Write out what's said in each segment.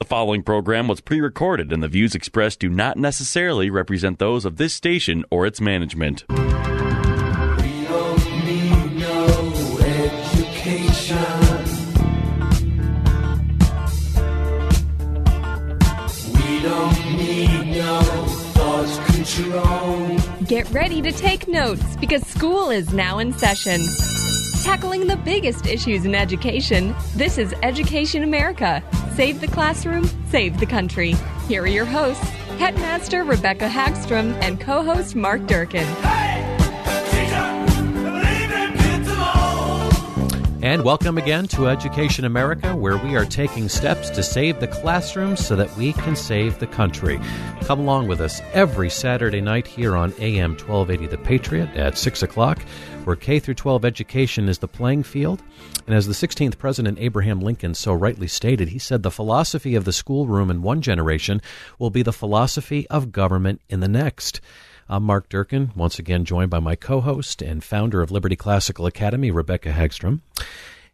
The following program was pre recorded, and the views expressed do not necessarily represent those of this station or its management. We don't need no education. We don't need no thought control. Get ready to take notes because school is now in session. Tackling the biggest issues in education, this is Education America. Save the classroom, save the country. Here are your hosts, Headmaster Rebecca Hagstrom and co host Mark Durkin. And welcome again to Education America, where we are taking steps to save the classroom so that we can save the country. Come along with us every Saturday night here on AM 1280 The Patriot at 6 o'clock, where K through 12 education is the playing field. And as the 16th President Abraham Lincoln so rightly stated, he said the philosophy of the schoolroom in one generation will be the philosophy of government in the next. I'm Mark Durkin, once again joined by my co host and founder of Liberty Classical Academy, Rebecca Hagstrom.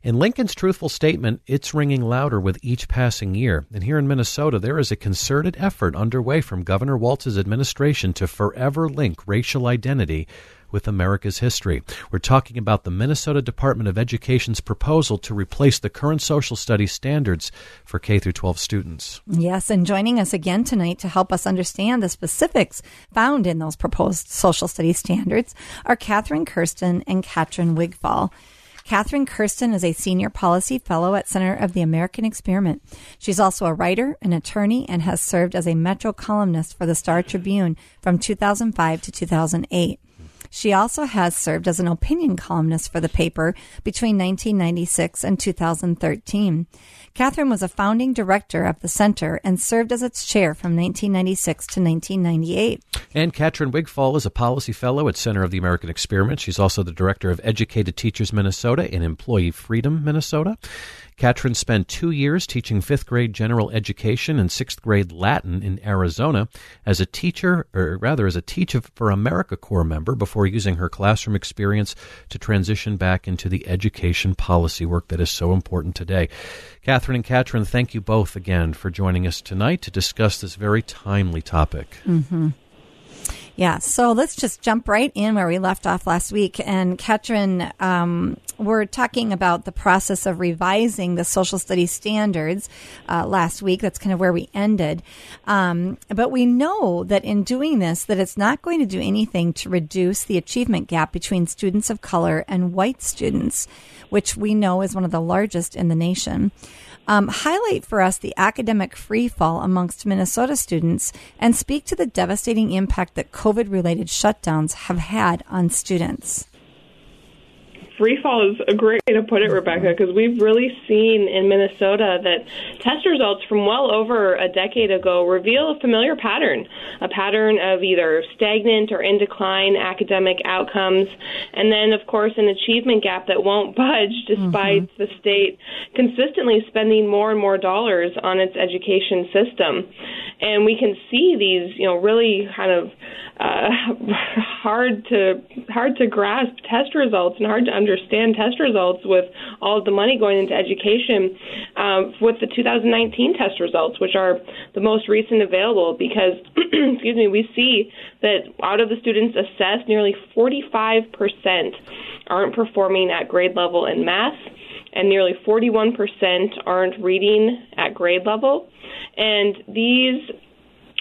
In Lincoln's truthful statement, it's ringing louder with each passing year. And here in Minnesota, there is a concerted effort underway from Governor Walz's administration to forever link racial identity with America's history. We're talking about the Minnesota Department of Education's proposal to replace the current social studies standards for K through 12 students. Yes, and joining us again tonight to help us understand the specifics found in those proposed social studies standards are Catherine Kersten and Katrin Wigfall. Catherine Kersten is a senior policy fellow at Center of the American Experiment. She's also a writer, an attorney, and has served as a Metro columnist for the Star Tribune from 2005 to 2008. She also has served as an opinion columnist for the paper between 1996 and 2013. Catherine was a founding director of the center and served as its chair from 1996 to 1998. And Katrin Wigfall is a policy fellow at Center of the American Experiment. She's also the director of Educated Teachers Minnesota and Employee Freedom Minnesota. Katrin spent two years teaching fifth grade general education and sixth grade Latin in Arizona as a teacher, or rather as a Teach for America Corps member before using her classroom experience to transition back into the education policy work that is so important today. Catherine and Katrin, thank you both again for joining us tonight to discuss this very timely topic. Mm-hmm. Yeah, so let's just jump right in where we left off last week. And Katrin, um, we're talking about the process of revising the social studies standards uh, last week. That's kind of where we ended. Um, but we know that in doing this, that it's not going to do anything to reduce the achievement gap between students of color and white students, which we know is one of the largest in the nation. Um, highlight for us the academic freefall amongst Minnesota students and speak to the devastating impact that COVID related shutdowns have had on students free fall is a great way to put it, Rebecca, because we've really seen in Minnesota that test results from well over a decade ago reveal a familiar pattern, a pattern of either stagnant or in decline academic outcomes, and then, of course, an achievement gap that won't budge despite mm-hmm. the state consistently spending more and more dollars on its education system. And we can see these, you know, really kind of uh, hard to hard to grasp test results and hard to understand test results with all of the money going into education um, with the 2019 test results, which are the most recent available. Because excuse me, we see that out of the students assessed, nearly 45 percent aren't performing at grade level in math and nearly 41% aren't reading at grade level. And these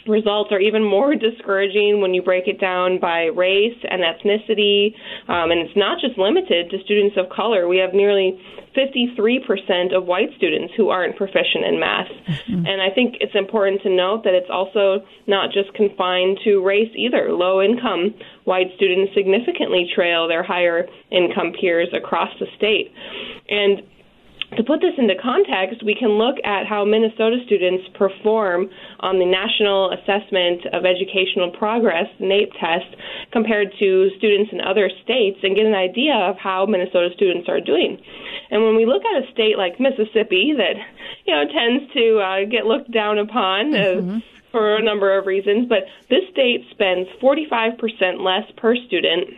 results are even more discouraging when you break it down by race and ethnicity. Um, and it's not just limited to students of color. We have nearly 53% of white students who aren't proficient in math. Mm-hmm. And I think it's important to note that it's also not just confined to race either. Low income white students significantly trail their higher income peers across the state. And to put this into context, we can look at how Minnesota students perform on the National Assessment of Educational Progress, NAEP test, compared to students in other states and get an idea of how Minnesota students are doing. And when we look at a state like Mississippi that, you know, tends to uh, get looked down upon uh, for a number of reasons, but this state spends 45% less per student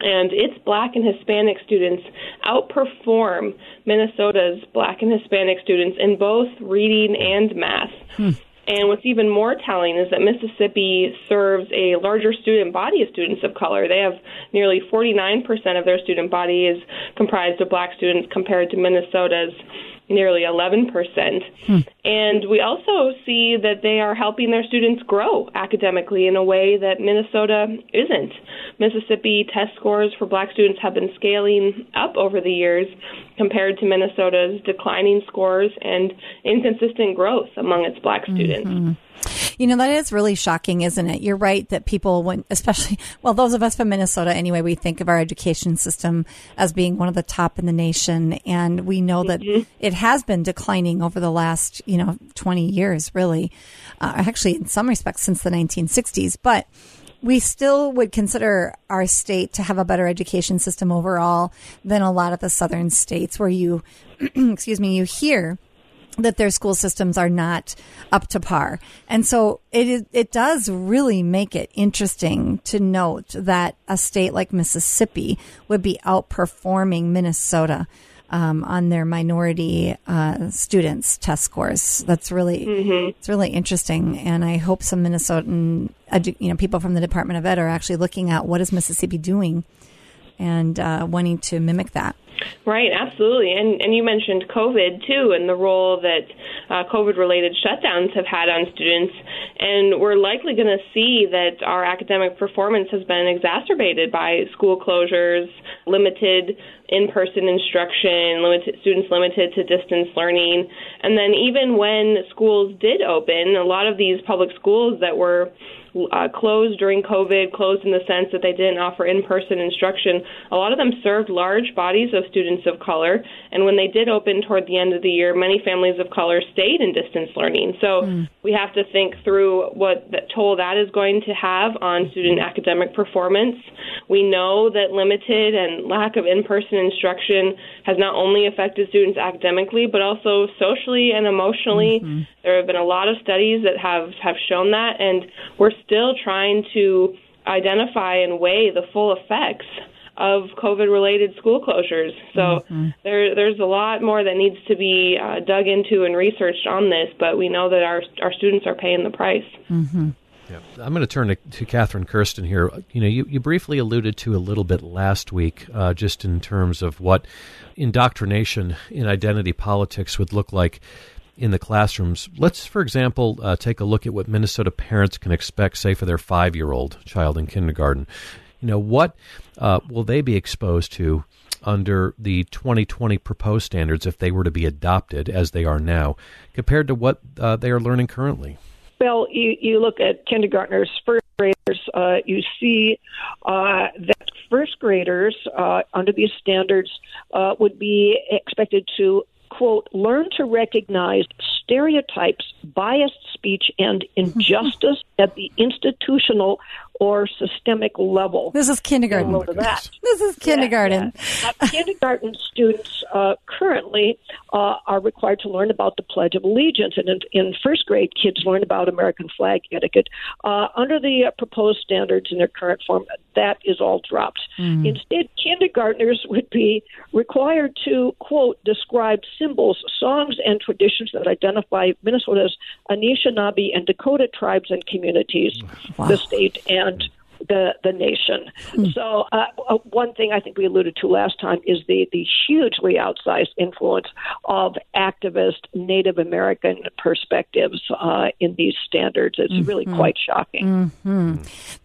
and its black and Hispanic students outperform Minnesota's black and Hispanic students in both reading and math. Hmm. And what's even more telling is that Mississippi serves a larger student body of students of color. They have nearly 49% of their student body is comprised of black students compared to Minnesota's nearly 11%. Hmm. And we also see that they are helping their students grow academically in a way that Minnesota isn't. Mississippi test scores for black students have been scaling up over the years compared to Minnesota's declining scores and inconsistent growth among its black students. Mm-hmm. You know, that is really shocking, isn't it? You're right that people, when, especially, well, those of us from Minnesota anyway, we think of our education system as being one of the top in the nation. And we know that it has been declining over the last, you know, 20 years, really. Uh, actually, in some respects, since the 1960s. But we still would consider our state to have a better education system overall than a lot of the southern states where you, excuse me, you hear that their school systems are not up to par. And so it is, it does really make it interesting to note that a state like Mississippi would be outperforming Minnesota um, on their minority uh, students test scores. That's really it's really interesting, and I hope some Minnesotan edu- you know people from the Department of Ed are actually looking at what is Mississippi doing and uh, wanting to mimic that. Right, absolutely. And and you mentioned COVID too and the role that uh, COVID related shutdowns have had on students. And we're likely going to see that our academic performance has been exacerbated by school closures, limited in person instruction, limited students limited to distance learning. And then even when schools did open, a lot of these public schools that were uh, closed during COVID, closed in the sense that they didn't offer in person instruction. A lot of them served large bodies of students of color, and when they did open toward the end of the year, many families of color stayed in distance learning. So we have to think through what that toll that is going to have on student academic performance. We know that limited and lack of in person instruction has not only affected students academically, but also socially and emotionally. There have been a lot of studies that have, have shown that, and we're still trying to identify and weigh the full effects of COVID related school closures. So there, there's a lot more that needs to be uh, dug into and researched on this, but we know that our, our students are paying the price. Yeah. I'm going to turn to, to Catherine Kersten here. You know, you, you briefly alluded to a little bit last week, uh, just in terms of what indoctrination in identity politics would look like in the classrooms. Let's, for example, uh, take a look at what Minnesota parents can expect, say, for their five year old child in kindergarten. You know, what uh, will they be exposed to under the 2020 proposed standards if they were to be adopted as they are now, compared to what uh, they are learning currently? Well, you, you look at kindergartners, first graders, uh, you see uh, that first graders, uh, under these standards, uh, would be expected to, quote, learn to recognize stereotypes, biased speech, and injustice at the institutional or systemic level. This is kindergarten. Look at that. This is kindergarten. Uh, kindergarten students uh, currently uh, are required to learn about the Pledge of Allegiance, and in, in first grade, kids learn about American flag etiquette. Uh, under the uh, proposed standards in their current form, that is all dropped. Instead, kindergartners would be required to quote describe symbols, songs, and traditions that identify Minnesota's Anishinaabe and Dakota tribes and communities, the state, and and the the nation. So uh, uh, one thing I think we alluded to last time is the the hugely outsized influence of activist Native American perspectives uh, in these standards. It's really quite shocking.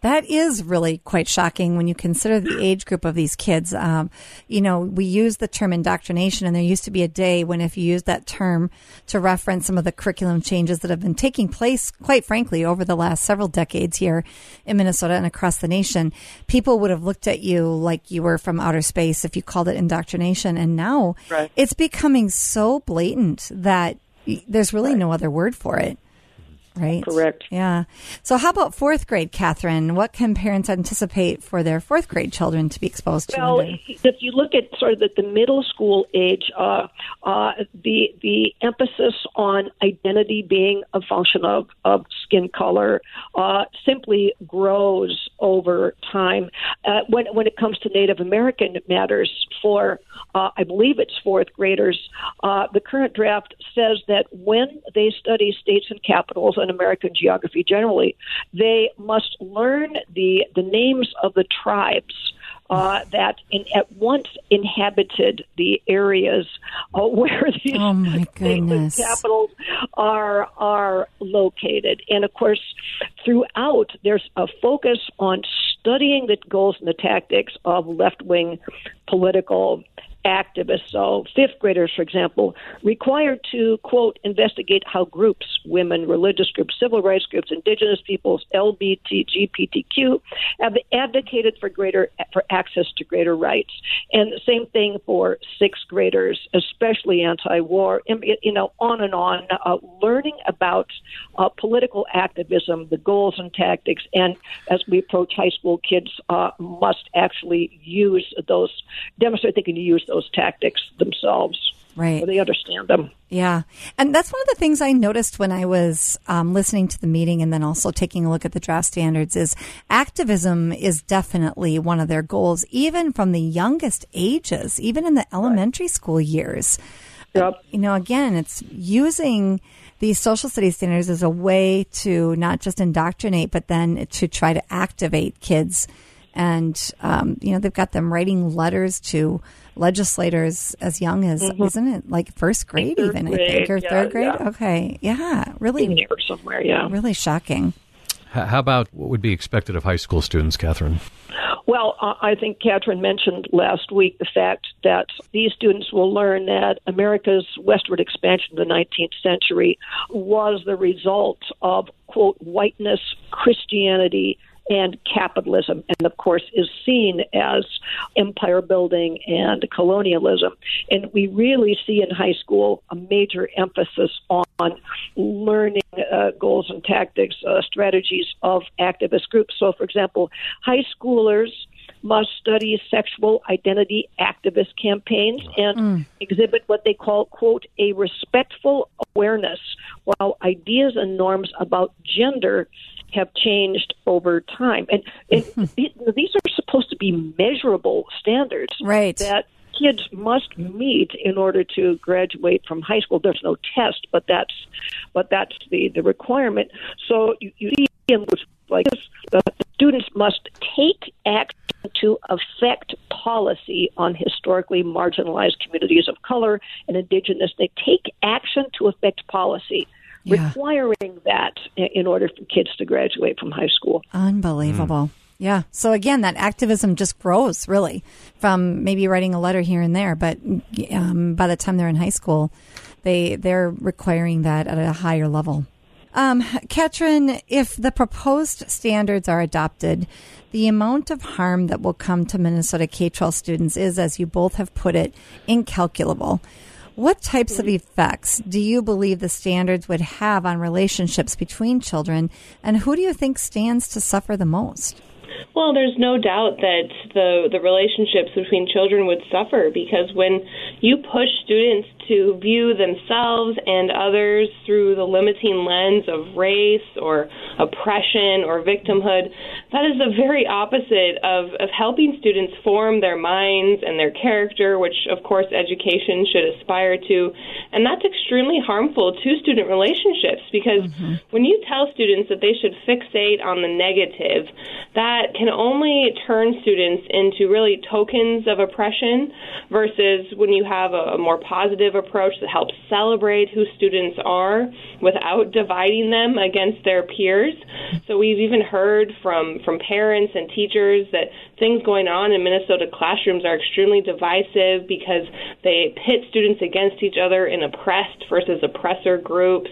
That is really quite shocking when you consider the age group of these kids. Um, you know, we use the term indoctrination, and there used to be a day when if you used that term to reference some of the curriculum changes that have been taking place, quite frankly, over the last several decades here in Minnesota and across across the nation, people would have looked at you like you were from outer space if you called it indoctrination. And now Right. it's becoming so blatant that there's really no other word for it. Right. Correct. Yeah. So, how about fourth grade, Catherine? What can parents anticipate for their fourth grade children to be exposed to? Well, under- if you look at sort of the, the middle school age, uh, uh, the the emphasis on identity being a function of, of skin color uh, simply grows over time. Uh, when when it comes to Native American matters, for uh, I believe it's fourth graders, uh, the current draft says that when they study states and capitals and American geography generally, they must learn the the names of the tribes uh, that in, at once inhabited the areas uh, where these Oh, my states and goodness. capitals are are located. And of course, throughout there's a focus on studying the goals and the tactics of left wing political activists. So, fifth graders, for example, required to, quote, investigate how groups, women, religious groups, civil rights groups, indigenous peoples, LBT, GPTQ, have advocated for greater for access to greater rights. And the same thing for sixth graders, especially anti-war, you know, on and on, uh, learning about uh, political activism, the goals and tactics, and as we approach high school, kids uh, must actually use those, demonstrate they can use those tactics themselves. Right. Or they understand them. Yeah. And that's one of the things I noticed when I was um, listening to the meeting and then also taking a look at the draft standards is activism is definitely one of their goals, even from the youngest ages, even in the elementary school years. Yep. You know, again, it's using these social studies standards as a way to not just indoctrinate, but then to try to activate kids. And, um, you know, they've got them writing letters to legislators as young as, isn't it like first grade Third even, I think, or yeah, third grade? yeah. Okay. Yeah. Really, In here somewhere, yeah. really shocking. How about what would be expected of high school students, Catherine? Well, I think Catherine mentioned last week the fact that these students will learn that America's westward expansion in the 19th century was the result of, quote, whiteness, Christianity, and capitalism, and of course is seen as empire building and colonialism. And we really see in high school a major emphasis on learning uh, goals and tactics, uh, strategies of activist groups. So, for example, high schoolers must study sexual identity activist campaigns and exhibit what they call, quote, a respectful awareness while ideas and norms about gender have changed over time. And, and these are supposed to be measurable standards Right. that kids must meet in order to graduate from high school. There's no test, but that's but that's the, the requirement. So you, you see in like this, the students must take action to affect policy on historically marginalized communities of color and indigenous. They take action to affect policy. Yeah. Requiring that in order for kids to graduate from high school. Unbelievable. Yeah. So again, that activism just grows really from maybe writing a letter here and there, but um, by the time they're in high school, they they're requiring that at a higher level. Um, Katrin, if the proposed standards are adopted, the amount of harm that will come to Minnesota K 12 students is, as you both have put it, incalculable. What types of mm-hmm. effects do you believe the standards would have on relationships between children, and who do you think stands to suffer the most? Well, there's no doubt that the the relationships between children would suffer because when you push students to view themselves and others through the limiting lens of race or oppression or victimhood, that is the very opposite of, of helping students form their minds and their character, which of course education should aspire to. And that's extremely harmful to student relationships because mm-hmm. when you tell students that they should fixate on the negative, that can only turn students into really tokens of oppression versus when you have a, a more positive approach that helps celebrate who students are without dividing them against their peers. So we've even heard from, from parents and teachers that things going on in Minnesota classrooms are extremely divisive because they pit students against each other in oppressed versus oppressor groups.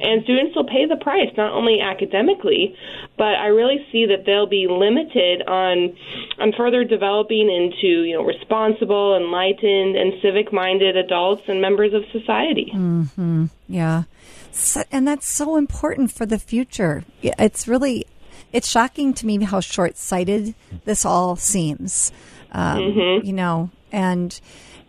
And students will pay the price, not only academically, but I really see that they'll be limited on on further developing into you know responsible, enlightened, and civic-minded adults and members of society. hmm Yeah. So, and that's so important for the future. It's really, it's shocking to me how short sighted this all seems. Um, Mhm. You know, and,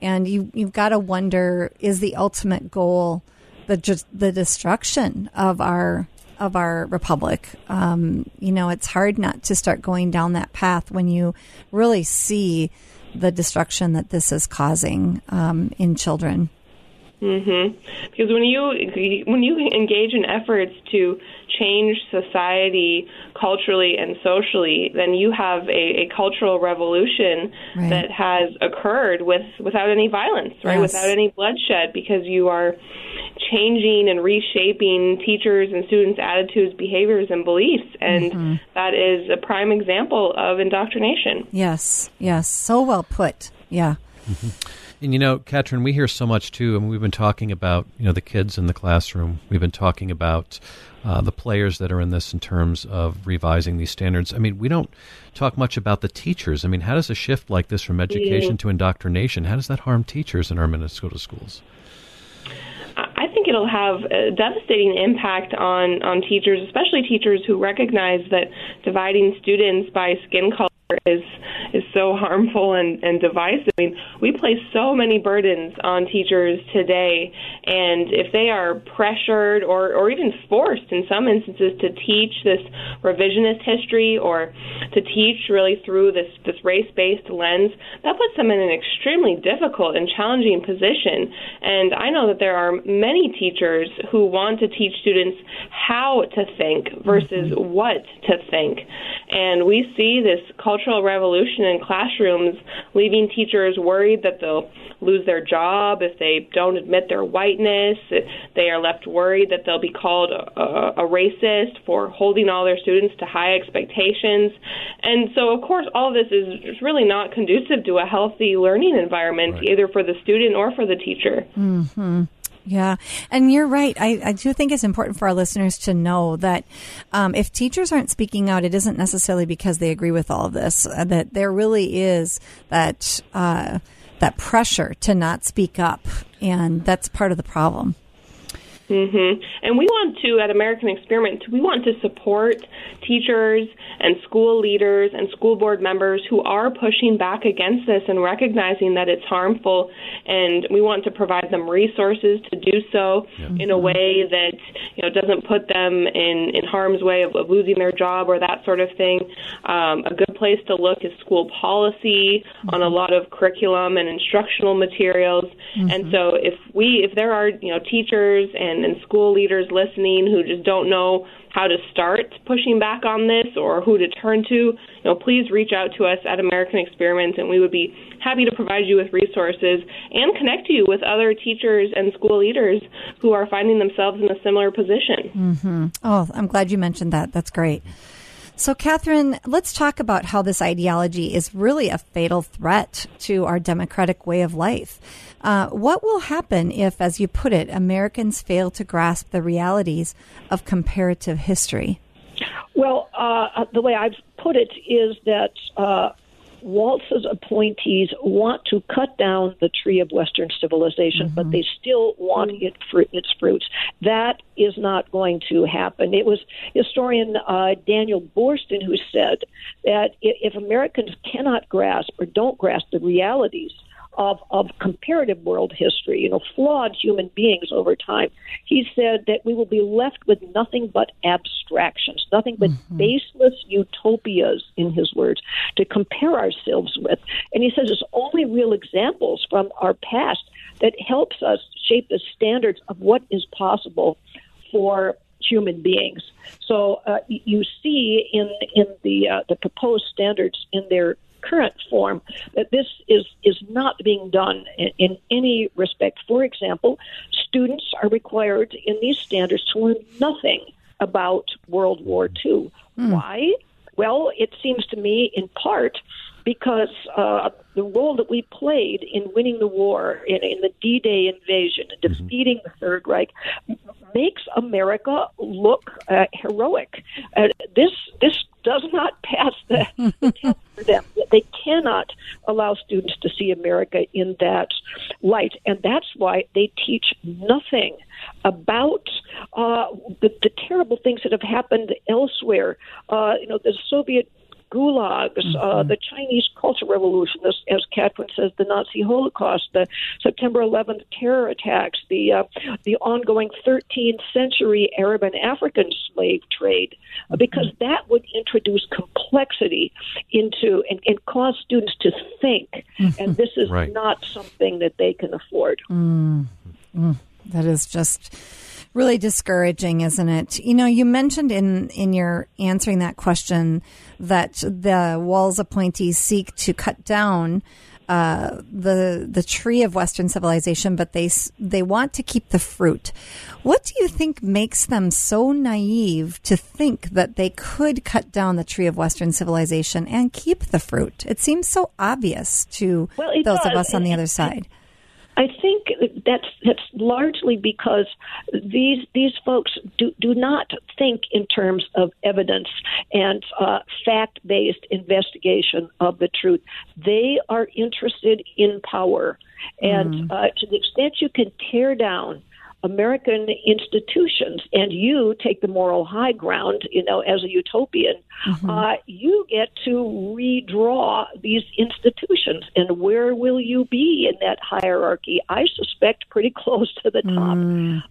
and you, you've got to wonder, is the ultimate goal the, just the destruction of our, of our republic? Um, you know, it's hard not to start going down that path when you really see the destruction that this is causing, um, in children. Hmm Because when you when you engage in efforts to change society culturally and socially, then you have a, a cultural revolution Right. that has occurred with without any violence, right? Yes. Without any bloodshed, because you are changing and reshaping teachers and students' attitudes, behaviors, and beliefs, and Mhm. that is a prime example of indoctrination. Yes, yes, so well put. Yeah. And you know, Katrin, we hear so much too. I mean, we've been talking about you know the kids in the classroom. We've been talking about uh, the players that are in this in terms of revising these standards. I mean, we don't talk much about the teachers. I mean, how does a shift like this from education to indoctrination? How does that harm teachers in our Minnesota schools? I think it'll have a devastating impact on, on teachers, especially teachers who recognize that dividing students by skin color is is so harmful and, and divisive. I mean, we place so many burdens on teachers today, and if they are pressured or, or even forced in some instances to teach this revisionist history or to teach really through this, this race based lens, that puts them in an extremely difficult and challenging position. And I know that there are many teachers who want to teach students how to think versus mm-hmm. what to think. And we see this cultural revolution in classrooms, leaving teachers worried that they'll lose their job if they don't admit their whiteness. They are left worried that they'll be called a, a, a racist for holding all their students to high expectations. And so, of course, all of this is really not conducive to a healthy learning environment, either for the student or for the teacher. Hmm. Yeah, and you're right. I, I do think it's important for our listeners to know that um, if teachers aren't speaking out, it isn't necessarily because they agree with all of this. Uh, that there really is that uh, that pressure to not speak up, and that's part of the problem. Hmm And we want to, at American Experiment, we want to support teachers and school leaders and school board members who are pushing back against this and recognizing that it's harmful. And we want to provide them resources to do so in a way that you know doesn't put them in, in harm's way of, of losing their job or that sort of thing. Um, a good place to look is school policy on a lot of curriculum and instructional materials. And so if we if there are you know teachers and, and school leaders listening who just don't know how to start pushing back on this or who to turn to, you know, please reach out to us at American Experiments and we would be happy to provide you with resources and connect you with other teachers and school leaders who are finding themselves in a similar position. hmm Oh, I'm glad you mentioned that. That's great. So, Catherine, let's talk about how this ideology is really a fatal threat to our democratic way of life. Uh, what will happen if, as you put it, Americans fail to grasp the realities of comparative history? Well, uh, the way I've put it is that uh, Walz's appointees want to cut down the tree of Western civilization, but they still want it fru- its fruits. That is not going to happen. It was historian uh, Daniel Boorstin who said that if Americans cannot grasp or don't grasp the realities of, of comparative world history, you know, flawed human beings over time. He said that we will be left with nothing but abstractions, nothing but baseless utopias, in his words, to compare ourselves with. And he says it's only real examples from our past that helps us shape the standards of what is possible for human beings. So uh, you see in in the uh, the proposed standards in their current form that this is is not being done in, in any respect. For example, students are required in these standards to learn nothing about World War II. Why? Well, it seems to me, in part, because uh, the role that we played in winning the war, in, in the D-Day invasion, and defeating the Third Reich, makes America look uh, heroic. Uh, this this does not pass the, the test for them. Cannot allow students to see America in that light, and that's why they teach nothing about uh, the, the terrible things that have happened elsewhere. Uh, you know, the Soviet gulags, uh, the Chinese Cultural Revolution, as, as Catherine says, the Nazi Holocaust, the September 11th terror attacks, the uh, the ongoing 13th century Arab and African slave trade, uh, because that would introduce complexity into and, and cause students to think, and this is Right. not something that they can afford. Mm, mm, that is just really discouraging, isn't it? You know, you mentioned in in your answering that question that the Walz appointees seek to cut down uh, the the tree of Western civilization, but they they want to keep the fruit. What do you think makes them so naive to think that they could cut down the tree of Western civilization and keep the fruit? It seems so obvious to Well, those of us on the other side. I think that's that's largely because these these folks do do not think in terms of evidence and uh, fact based investigation of the truth. They are interested in power, and uh, to the extent you can tear down. American institutions, and you take the moral high ground, you know, as a utopian, uh, you get to redraw these institutions. And where will you be in that hierarchy? I suspect pretty close to the top.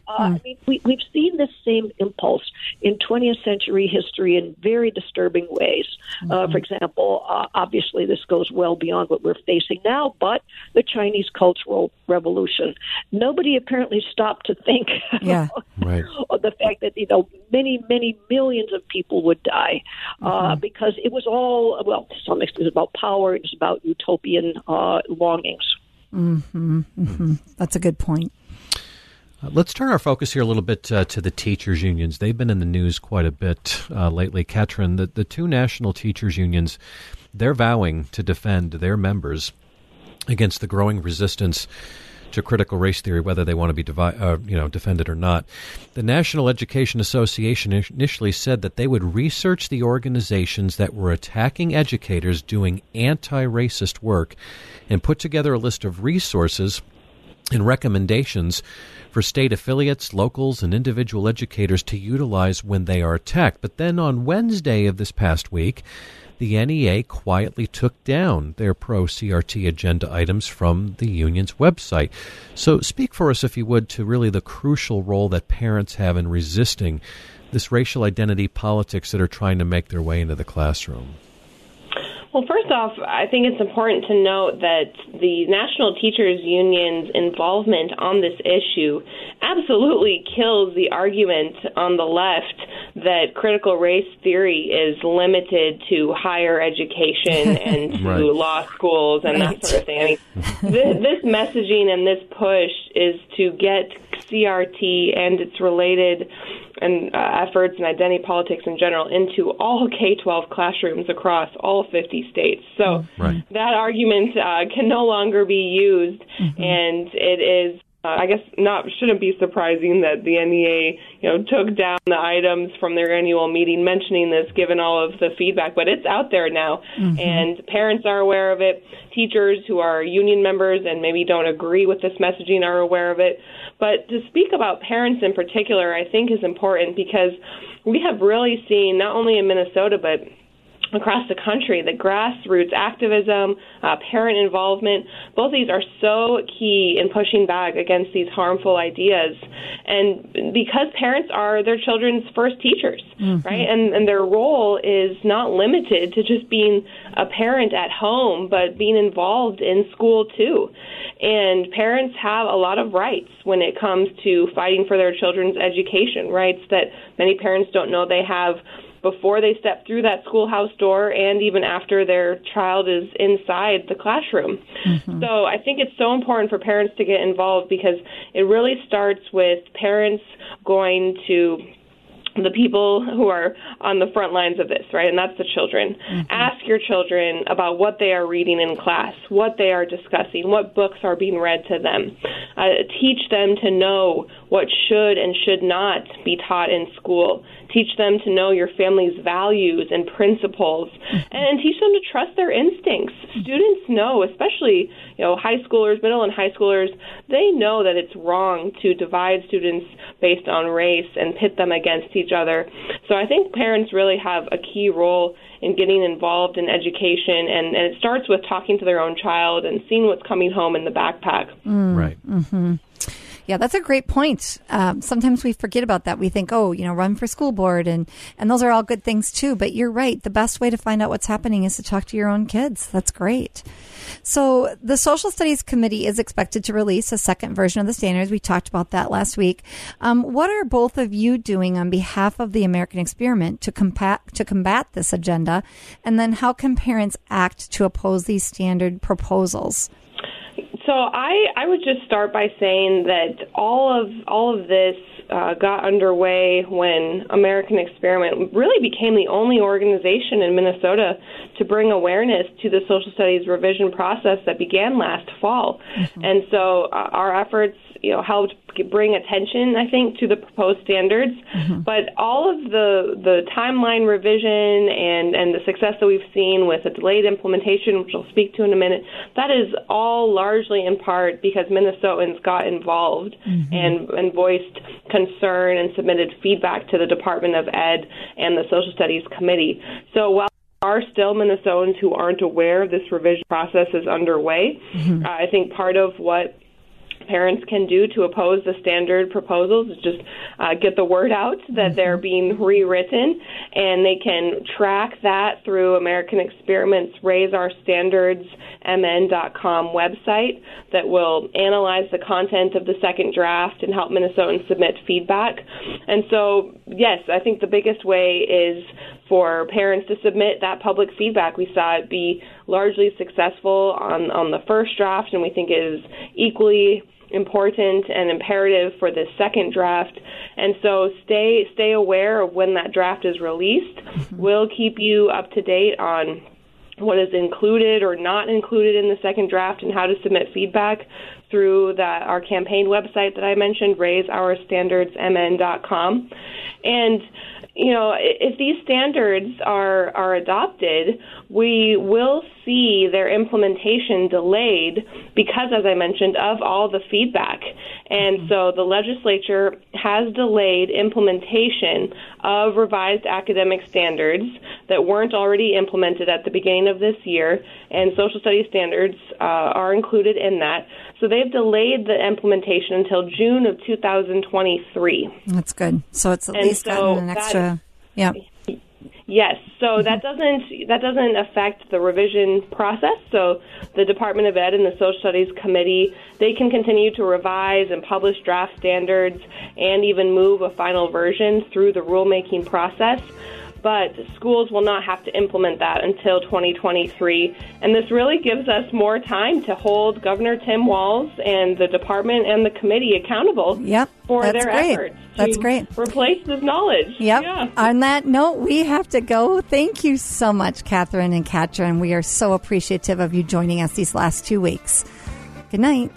Uh, I mean, we, we've seen this same impulse in 20th century history in very disturbing ways. Uh, for example, uh, obviously, this goes well beyond what we're facing now, but the Chinese Cultural Revolution. Nobody apparently stopped to think Yeah. Right. of the fact that you know many many millions of people would die uh, because it was all well to some extent it was about power it was about utopian uh, longings hmm hmm That's a good point. Uh, Let's turn our focus here a little bit uh, to the teachers' unions. They've been in the news quite a bit uh, lately. Katrin, the, the two national teachers' unions, they're vowing to defend their members against the growing resistance to critical race theory, whether they want to be devi- uh, you know, defended or not. The National Education Association initially said that they would research the organizations that were attacking educators doing anti-racist work and put together a list of resources and recommendations for state affiliates, locals, and individual educators to utilize when they are attacked. But then on Wednesday of this past week, the NEA quietly took down their pro CRT agenda items from the union's website. So, speak for us, if you would, to really the crucial role that parents have in resisting this racial identity politics that are trying to make their way into the classroom. Well, first off, I think it's important to note that the National Teachers Union's involvement on this issue absolutely kills the argument on the left that critical race theory is limited to higher education and to Right. law schools and that sort of thing. I mean, this, this messaging and this push is to get CRT and its related and uh, efforts and identity politics in general into all K 12 classrooms across all 50 states. So Right. that argument uh, can no longer be used, and it is. Uh, I guess not shouldn't be surprising that the NEA, you know, took down the items from their annual meeting mentioning this, given all of the feedback. But it's out there now, and parents are aware of it. Teachers who are union members and maybe don't agree with this messaging are aware of it. But to speak about parents in particular, I think is important because we have really seen not only in Minnesota but across the country that grassroots activism, uh, parent involvement, both these are so key in pushing back against these harmful ideas. And because parents are their children's first teachers, right? And, and their role is not limited to just being a parent at home, but being involved in school too. And parents have a lot of rights when it comes to fighting for their children's education, rights that many parents don't know they have before they step through that schoolhouse door and even after their child is inside the classroom. So I think it's so important for parents to get involved because it really starts with parents going to the people who are on the front lines of this, right? And that's the children. Ask your children about what they are reading in class, what they are discussing, what books are being read to them. Uh, teach them to know what should and should not be taught in school. Teach them to know your family's values and principles, mm-hmm. and teach them to trust their instincts. Mm-hmm. Students know, especially you know high schoolers, middle and high schoolers, they know that it's wrong to divide students based on race and pit them against each other. So I think parents really have a key role in getting involved in education, and, and it starts with talking to their own child and seeing what's coming home in the backpack. Mm. Right. hmm Yeah, that's a great point. Um, sometimes we forget about that. We think, oh, you know, run for school board, and and those are all good things too. But you're right. The best way to find out what's happening is to talk to your own kids. That's great. So the Social Studies Committee is expected to release a second version of the standards. We talked about that last week. Um, what are both of you doing on behalf of the American Experiment to combat to combat this agenda? And then how can parents act to oppose these standard proposals? So I, I would just start by saying that all of all of this uh, got underway when American Experiment really became the only organization in Minnesota to bring awareness to the social studies revision process that began last fall. And so uh, our efforts, you know, helped bring attention, I think, to the proposed standards. But all of the the timeline revision and and the success that we've seen with a delayed implementation, which I'll speak to in a minute, that is all largely in part because Minnesotans got involved and and voiced concern and submitted feedback to the Department of Ed and the Social Studies Committee. So while there are still Minnesotans who aren't aware this revision process is underway. Uh, I think part of what parents can do to oppose the standard proposals is just uh, get the word out that they're being rewritten, and they can track that through American Experiments Raise Our Standards MN.com website that will analyze the content of the second draft and help Minnesotans submit feedback. And so, yes, I think the biggest way is for parents to submit that public feedback. We saw it be largely successful on, on the first draft, and we think it is equally important and imperative for the second draft. And so stay stay aware of when that draft is released. Mm-hmm. We'll keep you up to date on what is included or not included in the second draft and how to submit feedback through that our campaign website that I mentioned, raiseourstandardsmn.com. And you know, if these standards are are adopted, we will see their implementation delayed because, as I mentioned, of all the feedback. And so the legislature has delayed implementation of revised academic standards that weren't already implemented at the beginning of this year, and social studies standards uh, are included in that. So they've delayed the implementation until June of 2023. That's good. So it's at And least so gotten an that- extra. Yeah. Yes, so mm-hmm. that doesn't that doesn't affect the revision process. So the Department of Ed and the Social Studies Committee they can continue to revise and publish draft standards and even move a final version through the rulemaking process. But schools will not have to implement that until 2023, and this really gives us more time to hold Governor Tim Walz and the department and the committee accountable Yep, for their great. efforts. That's great. Replace this knowledge. Yep. Yeah. On that note, we have to go. Thank you so much, Catherine and Katrin. We are so appreciative of you joining us these last two weeks. Good night.